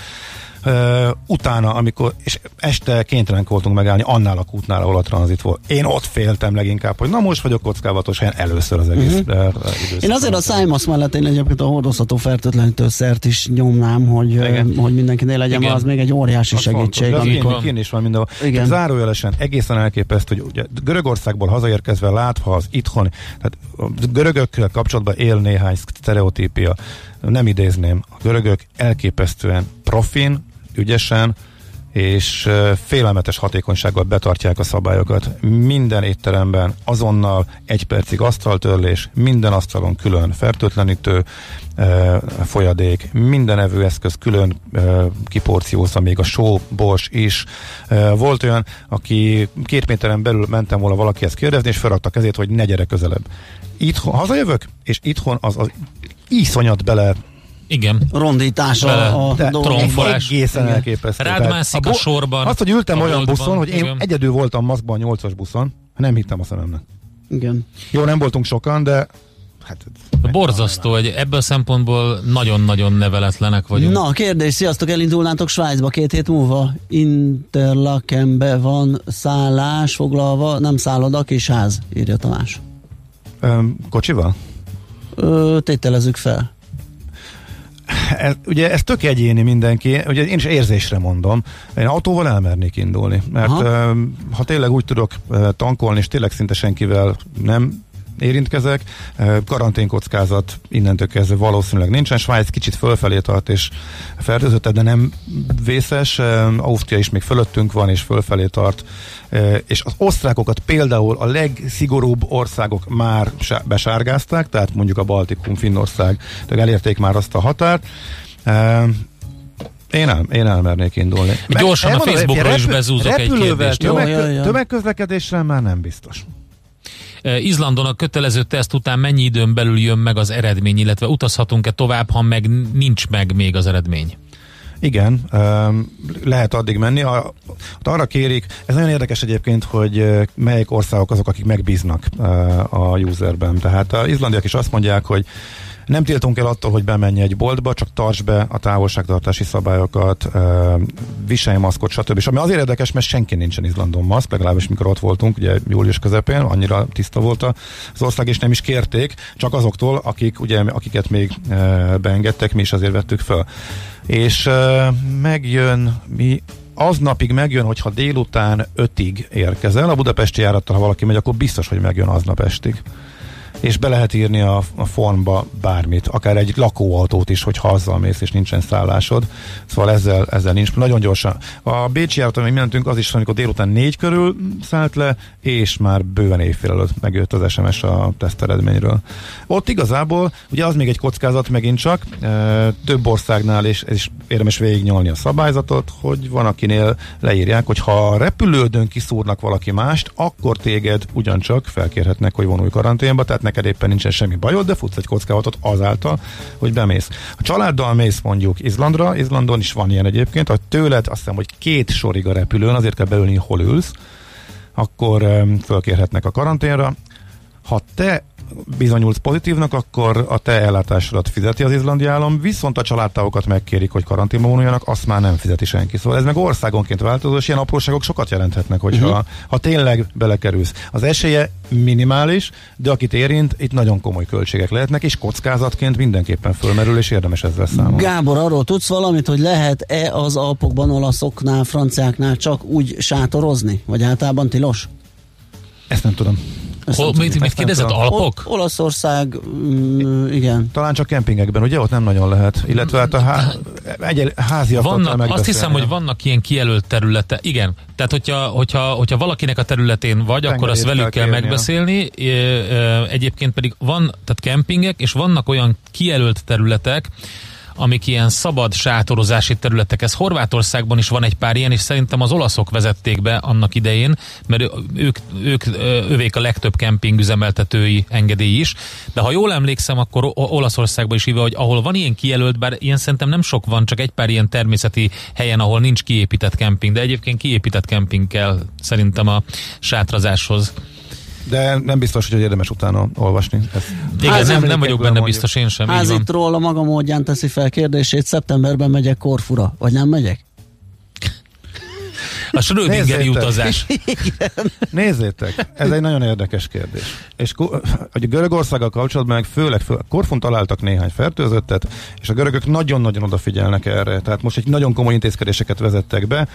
Uh, utána, amikor, és este kénytelen voltunk megállni annál a kútnál, ahol a tranzit volt. Én ott féltem leginkább, hogy na most vagyok kockávatos helyen először az egész uh-huh. uh, Én azért a szájmasz mellett én egyébként a hordozható fertőtlenítőszert is nyomnám, hogy, uh, hogy mindenkinél legyen, Igen. az még egy óriási az segítség. Fontos, amikor... Én, én is van mindenhol. Igen. Zárójelesen egészen elképesztő, hogy ugye Görögországból hazaérkezve látva az itthon, tehát a görögökkel kapcsolatban él néhány sztereotípia. Nem idézném, a görögök elképesztően profin, ügyesen és félelmetes hatékonysággal betartják a szabályokat. Minden étteremben azonnal egy percig asztaltörlés, minden asztalon külön fertőtlenítő folyadék, minden evőeszköz külön kiporciózza, még a só, bors is. Volt olyan, aki két méteren belül mentem volna valakihez kérdezni, és felrakta kezét, hogy ne gyere közelebb. Itthon, hazajövök, és itthon az, az iszonyat bele igen. rondítása a tronfolás. Egészen elképesztő. Rád mászik a, a sorban. Azt, hogy ültem olyan boldban, buszon, hogy én igen. egyedül voltam maszkban a nyolcas buszon, nem hittem a szememnek. Igen. Jó, nem voltunk sokan, de hát... Borzasztó, hogy ebből a szempontból nagyon-nagyon neveletlenek vagyunk. Na, kérdés, sziasztok, elindulnátok Svájcba két hét múlva. Interlakenbe van szállás foglalva, nem szálloda, kis ház, írja Tamás. Öm, kocsival? Ö, tételezzük fel ez, ugye ez tök egyéni mindenki, ugye én is érzésre mondom, én autóval elmernék indulni, mert Aha. ha tényleg úgy tudok tankolni, és tényleg szinte senkivel nem érintkezek. Karanténkockázat innentől kezdve valószínűleg nincsen. Svájc kicsit fölfelé tart és fertőzött, de nem vészes. Ausztria is még fölöttünk van és fölfelé tart. És az osztrákokat például a legszigorúbb országok már besárgázták, tehát mondjuk a Baltikum, Finnország, de elérték már azt a határt Én, el, én elmernék indulni. Gyorsan a Facebookról is bezúzok egy kérdést. Tömeg, jó, jó. Tömegközlekedéssel már nem biztos. Izlandon a kötelező teszt után mennyi időn belül jön meg az eredmény, illetve utazhatunk-e tovább, ha meg nincs meg még az eredmény? Igen, lehet addig menni. arra kérik, ez nagyon érdekes egyébként, hogy melyik országok azok, akik megbíznak a userben. Tehát az izlandiak is azt mondják, hogy nem tiltunk el attól, hogy bemenj egy boltba, csak tarts be a távolságtartási szabályokat, viselj maszkot, stb. És ami azért érdekes, mert senki nincsen Izlandon maszk, legalábbis mikor ott voltunk, ugye július közepén, annyira tiszta volt az ország, és nem is kérték, csak azoktól, akik, ugye, akiket még beengedtek, mi is azért vettük föl. És megjön, mi aznapig megjön, hogyha délután ötig érkezel, a budapesti járattal, ha valaki megy, akkor biztos, hogy megjön aznap estig és be lehet írni a, a formba bármit, akár egy lakóautót is, hogy azzal mész, és nincsen szállásod. Szóval ezzel, ezzel nincs. Nagyon gyorsan. A Bécsi járaton, ami mentünk, az is, amikor délután négy körül szállt le, és már bőven évfél előtt megjött az SMS a teszt eredményről. Ott igazából, ugye az még egy kockázat megint csak, e, több országnál, és ez is érdemes végignyolni a szabályzatot, hogy van, akinél leírják, hogy ha a repülődön kiszúrnak valaki mást, akkor téged ugyancsak felkérhetnek, hogy vonulj karanténba, tehát neked éppen nincsen semmi bajod, de futsz egy kockázatot azáltal, hogy bemész. A családdal mész mondjuk Izlandra, Izlandon is van ilyen egyébként, hogy tőled azt hiszem, hogy két sorig a repülőn, azért kell beülni, hol ülsz, akkor fölkérhetnek a karanténra. Ha te bizonyulsz pozitívnak, akkor a te ellátásodat fizeti az izlandi állam, viszont a családtávokat megkérik, hogy karanténba vonuljanak, azt már nem fizeti senki. Szóval ez meg országonként változó, és ilyen apróságok sokat jelenthetnek, hogyha uh-huh. ha tényleg belekerülsz. Az esélye minimális, de akit érint, itt nagyon komoly költségek lehetnek, és kockázatként mindenképpen fölmerül, és érdemes ezzel számolni. Gábor, arról tudsz valamit, hogy lehet-e az Alpokban olaszoknál, franciáknál csak úgy sátorozni, vagy általában tilos? Ezt nem tudom. Hol, mit, mit kérdezett? Alpok? Ol- Olaszország, mm, igen. Talán csak kempingekben, ugye? Ott nem nagyon lehet. Illetve hát a há- egy vannak, Azt hiszem, hogy vannak ilyen kijelölt területe. Igen. Tehát, hogyha, hogyha, hogyha valakinek a területén vagy, akkor azt velük kell, kell megbeszélni. Egyébként pedig van, tehát kempingek, és vannak olyan kijelölt területek, amik ilyen szabad sátorozási területek. Ez Horvátországban is van egy pár ilyen, és szerintem az olaszok vezették be annak idején, mert ők, ők övék a legtöbb kempingüzemeltetői engedély is. De ha jól emlékszem, akkor Olaszországban is hívja, hogy ahol van ilyen kijelölt, bár ilyen szerintem nem sok van, csak egy pár ilyen természeti helyen, ahol nincs kiépített kemping, de egyébként kiépített kemping kell szerintem a sátrazáshoz. De nem biztos, hogy érdemes utána olvasni. Ezt Igen, nem, nem vagyok benne mondjuk. biztos én sem. Házitról a maga módján teszi fel kérdését, szeptemberben megyek Korfura, vagy nem megyek? A Schrödingeri utazás. Nézzétek, ez egy nagyon érdekes kérdés. És hogy Görögországgal kapcsolatban meg főleg föl, Korfun találtak néhány fertőzöttet, és a görögök nagyon-nagyon odafigyelnek erre. Tehát most egy nagyon komoly intézkedéseket vezettek be.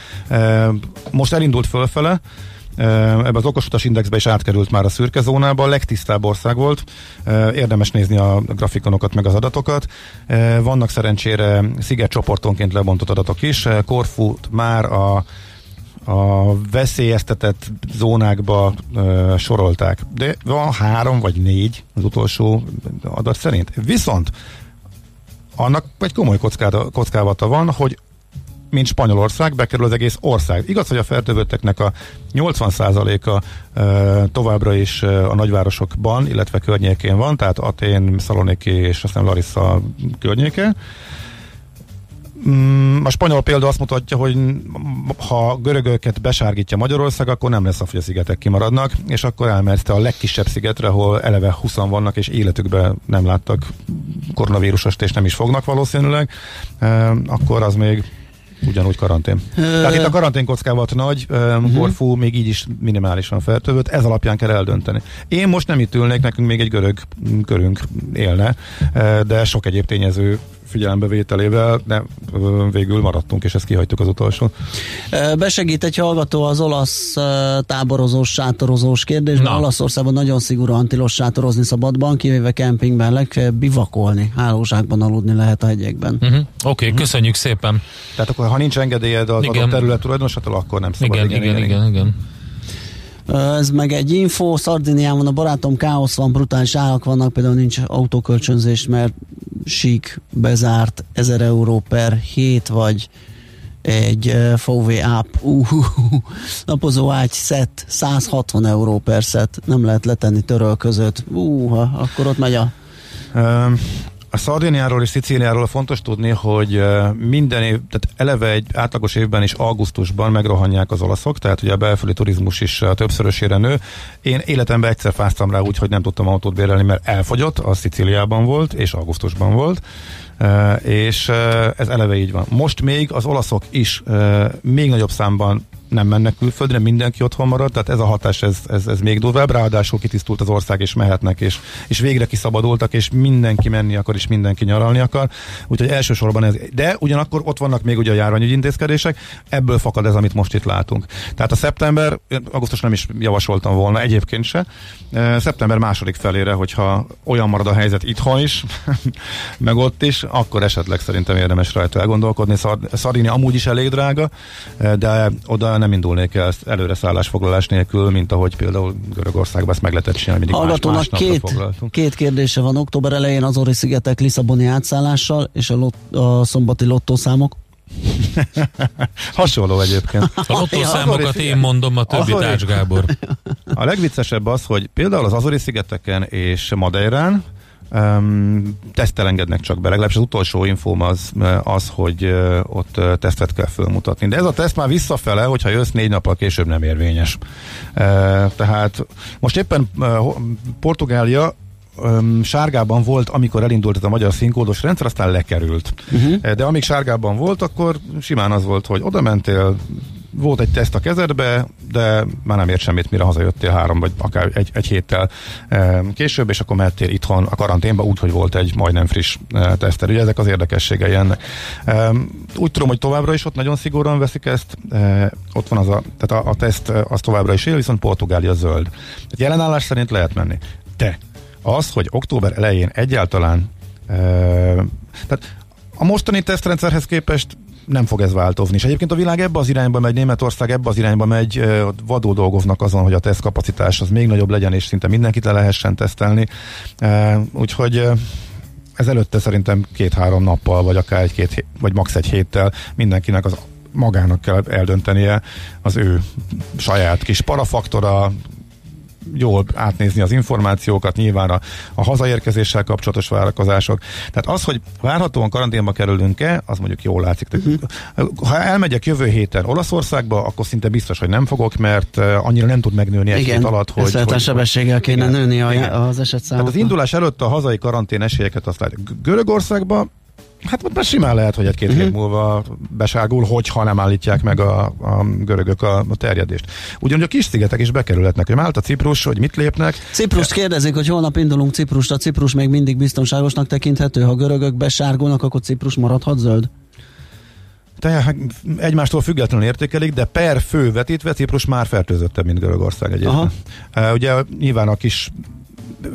Most elindult fölfele, ebbe az okosutas indexbe is átkerült már a szürke zónába, a legtisztább ország volt, érdemes nézni a grafikonokat meg az adatokat. Vannak szerencsére szigetcsoportonként lebontott adatok is, Korfut már a a veszélyeztetett zónákba sorolták. De van három vagy négy az utolsó adat szerint. Viszont annak egy komoly kockávata van, hogy mint Spanyolország, bekerül az egész ország. Igaz, hogy a fertőzötteknek a 80%-a e, továbbra is a nagyvárosokban, illetve környékén van, tehát Atén, Szaloniki és aztán Larissa környéke. Mm, a spanyol példa azt mutatja, hogy ha görögöket besárgítja Magyarország, akkor nem lesz, hogy a szigetek kimaradnak, és akkor elmehetsz a legkisebb szigetre, ahol eleve 20 vannak, és életükben nem láttak koronavírusost, és nem is fognak valószínűleg, akkor az még ugyanúgy karantén. Ö... Tehát itt a karantén kockázat nagy, uh-huh. Még így is minimálisan fertőzött, ez alapján kell eldönteni. Én most nem itt ülnék, nekünk még egy görög körünk élne, de sok egyéb tényező figyelembevételével, de végül maradtunk, és ezt kihagytuk az utolsó. Besegít egy hallgató az olasz táborozós, sátorozós kérdésben. Olaszországban nagyon szigorúan tilos sátorozni szabadban, kivéve kempingben, legfeljebb bivakolni, hálózsákban aludni lehet a hegyekben. Uh-huh. Oké, okay, uh-huh. köszönjük szépen. Tehát akkor, ha nincs engedélyed az igen. adott terület tulajdonosától, akkor nem szabad. Igen, igen, igen. igen, igen. igen. Ez meg egy info, Szardiniában a barátom káosz van, brutális árak vannak, például nincs autókölcsönzés, mert sík bezárt 1000 euró per hét, vagy egy VW app. Uh, napozó ágy szett 160 euró per szett, nem lehet letenni töröl között. Uh, akkor ott megy a... Um, a Szardiniáról és Szicíliáról fontos tudni, hogy minden év, tehát eleve egy átlagos évben is augusztusban megrohanják az olaszok, tehát ugye a belföldi turizmus is többszörösére nő. Én életemben egyszer fáztam rá úgy, hogy nem tudtam autót bérelni, mert elfogyott, az Szicíliában volt, és augusztusban volt. És ez eleve így van. Most még az olaszok is még nagyobb számban nem mennek külföldre, mindenki otthon marad, tehát ez a hatás, ez, ez, ez még durvább, ráadásul kitisztult az ország, és mehetnek, és, és végre kiszabadultak, és mindenki menni akar, és mindenki nyaralni akar, úgyhogy elsősorban ez, de ugyanakkor ott vannak még ugye a járványügyi intézkedések, ebből fakad ez, amit most itt látunk. Tehát a szeptember, augusztus nem is javasoltam volna, egyébként se, szeptember második felére, hogyha olyan marad a helyzet itthon is, meg ott is, akkor esetleg szerintem érdemes rajta elgondolkodni. Szardini amúgy is elég drága, de oda nem indulnék el előre szállásfoglalás nélkül, mint ahogy például Görögországban ezt meg lehetett csinálni, mindig Hallgatónak más, két, két kérdése van. Október elején az Ori szigetek Lisszaboni átszállással és a, lot, a szombati lottószámok Hasonló egyébként. A lottószámokat én mondom, a többi Tács Gábor. A legviccesebb az, hogy például az Azori szigeteken és Madeirán Um, tesztel engednek csak be, legalábbis az utolsó infóm az, az hogy uh, ott uh, tesztet kell fölmutatni. De ez a teszt már visszafele, hogyha jössz négy nappal később nem érvényes. Uh, tehát most éppen Portugália um, sárgában volt, amikor elindult ez a magyar színkódos rendszer, aztán lekerült. Uh-huh. De amíg sárgában volt, akkor simán az volt, hogy oda mentél, volt egy teszt a kezedbe, de már nem ért semmit, mire hazajöttél három, vagy akár egy, egy héttel e, később, és akkor mehettél itthon a karanténba, úgy, hogy volt egy majdnem friss e, teszter. Ugye ezek az érdekességei ennek. Úgy tudom, hogy továbbra is ott nagyon szigorúan veszik ezt, e, ott van az a, tehát a, a teszt az továbbra is él, viszont Portugália zöld. Jelenállás szerint lehet menni. De az, hogy október elején egyáltalán tehát a mostani tesztrendszerhez képest nem fog ez változni. És egyébként a világ ebbe az irányba megy, Németország ebbe az irányba megy, vadul dolgoznak azon, hogy a tesztkapacitás az még nagyobb legyen, és szinte mindenkit le lehessen tesztelni. Úgyhogy ez előtte szerintem két-három nappal, vagy akár egy-két, vagy max. egy héttel mindenkinek az magának kell eldöntenie az ő saját kis parafaktora, jól átnézni az információkat, nyilván a, a hazaérkezéssel kapcsolatos várakozások. Tehát az, hogy várhatóan karanténba kerülünk-e, az mondjuk jól látszik. Uh-huh. Ha elmegyek jövő héten Olaszországba, akkor szinte biztos, hogy nem fogok, mert annyira nem tud megnőni egy igen, hét alatt, hogy... Igen, hogy, sebességgel kéne igen, nőni a, az eset Tehát az indulás előtt a hazai karantén esélyeket azt látjuk. Görögországba Hát ott már simán lehet, hogy egy-két uh-huh. hét múlva besárgul, hogyha nem állítják meg a, a görögök a, a terjedést. Ugyanúgy a kis szigetek is bekerülhetnek, hogy Málta, Ciprus, hogy mit lépnek. Ciprust kérdezik, hogy holnap indulunk Ciprusra. Ciprus még mindig biztonságosnak tekinthető. Ha görögök besárgulnak, akkor Ciprus maradhat zöld? Tehát hát egymástól függetlenül értékelik, de per fő vetítve Ciprus már fertőzöttebb, mint Görögország egyébként. Uh, ugye nyilván a kis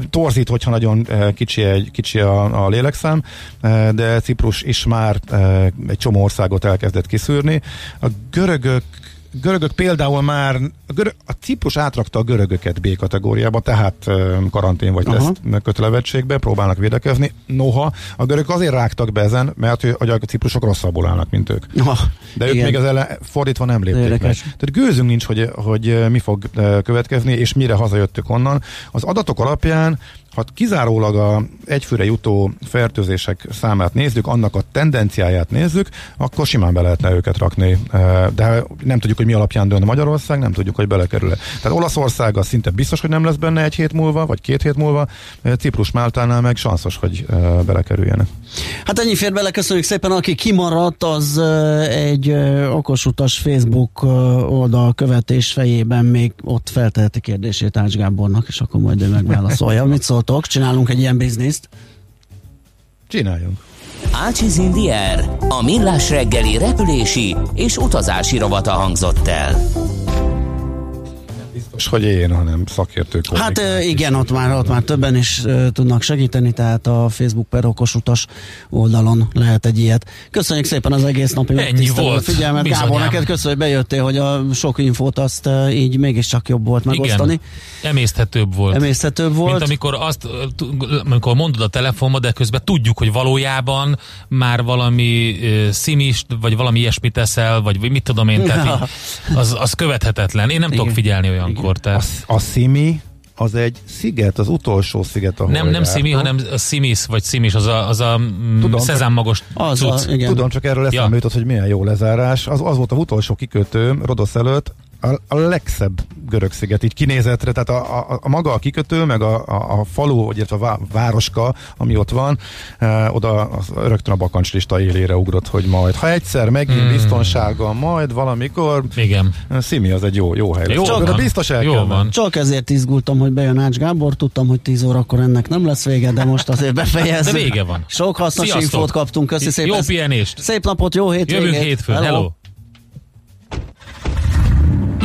torzít, hogyha nagyon eh, kicsi, egy, kicsi a, a lélekszám, eh, de Ciprus is már eh, egy csomó országot elkezdett kiszűrni. A görögök görögök például már, a, görög, a Ciprus átrakta a görögöket B kategóriába, tehát karantén vagy teszt kötelevettségbe, próbálnak védekezni. Noha a görögök azért rágtak be ezen, mert hogy a ciprusok rosszabbul állnak, mint ők. Aha, De ők igen. még ezzel fordítva nem lépték Érdekes. meg. Tehát gőzünk nincs, hogy, hogy mi fog következni, és mire hazajöttük onnan. Az adatok alapján ha kizárólag a egyfőre jutó fertőzések számát nézzük, annak a tendenciáját nézzük, akkor simán be lehetne őket rakni. De nem tudjuk, hogy mi alapján dönt Magyarország, nem tudjuk, hogy belekerül-e. Tehát Olaszország az szinte biztos, hogy nem lesz benne egy hét múlva, vagy két hét múlva, Ciprus Máltánál meg sanszos, hogy belekerüljenek. Hát ennyi fér bele, köszönjük szépen, aki kimaradt, az egy okosutas Facebook oldal követés fejében még ott felteheti kérdését Ács Gábornak, és akkor majd ő megválaszolja. Mit szóltok? Csinálunk egy ilyen bizniszt? Csináljunk. Ácsiz Indier, a millás reggeli repülési és utazási rovata hangzott el. Biztos, hogy én, hanem szakértők. Hát igen, ott már, ott már többen is tudnak segíteni, tehát a Facebook per okos utas oldalon lehet egy ilyet. Köszönjük szépen az egész napi Ennyi volt. figyelmet. Bizonyám. Gábor, neked köszönjük, hogy bejöttél, hogy a sok infót azt így mégiscsak jobb volt megosztani. Igen. Emészthetőbb volt. Emészthetőbb volt. Mint amikor azt, amikor mondod a telefonba, de közben tudjuk, hogy valójában már valami szimist, vagy valami ilyesmit teszel, vagy mit tudom én, tehát az, az követhetetlen. Én nem Igen. tudok figyelni olyankor. Tehát. A, a szimi az egy sziget, az utolsó sziget, ahol Nem, nem Szimi, hanem a Simis, vagy Simis, az a, az a mm, Tudom, szezámmagos az a, igen. Tudom, csak erről eszembe ja. jutott, hogy milyen jó lezárás. Az, az volt a utolsó kikötő Rodosz előtt, a, a legszebb görög sziget, így kinézetre, tehát a, a, a maga a kikötő, meg a, a, a falu, vagy a vá, városka, ami ott van, e, oda az, rögtön a bakancslista élére ugrott, hogy majd, ha egyszer megint hmm. biztonsággal, majd valamikor, Igen. Szimi az egy jó, jó hely. Jó Csak, van. biztos el jó van. Csak ezért izgultam, hogy bejön Ács Gábor, tudtam, hogy 10 órakor ennek nem lesz vége, de most azért befejezzük. De vége van. Sok hasznos Sziasztok. infót kaptunk, köszi szépen. Jó pihenést. Szép napot, jó hétvégét. Jövünk hétfőn, hello. hello.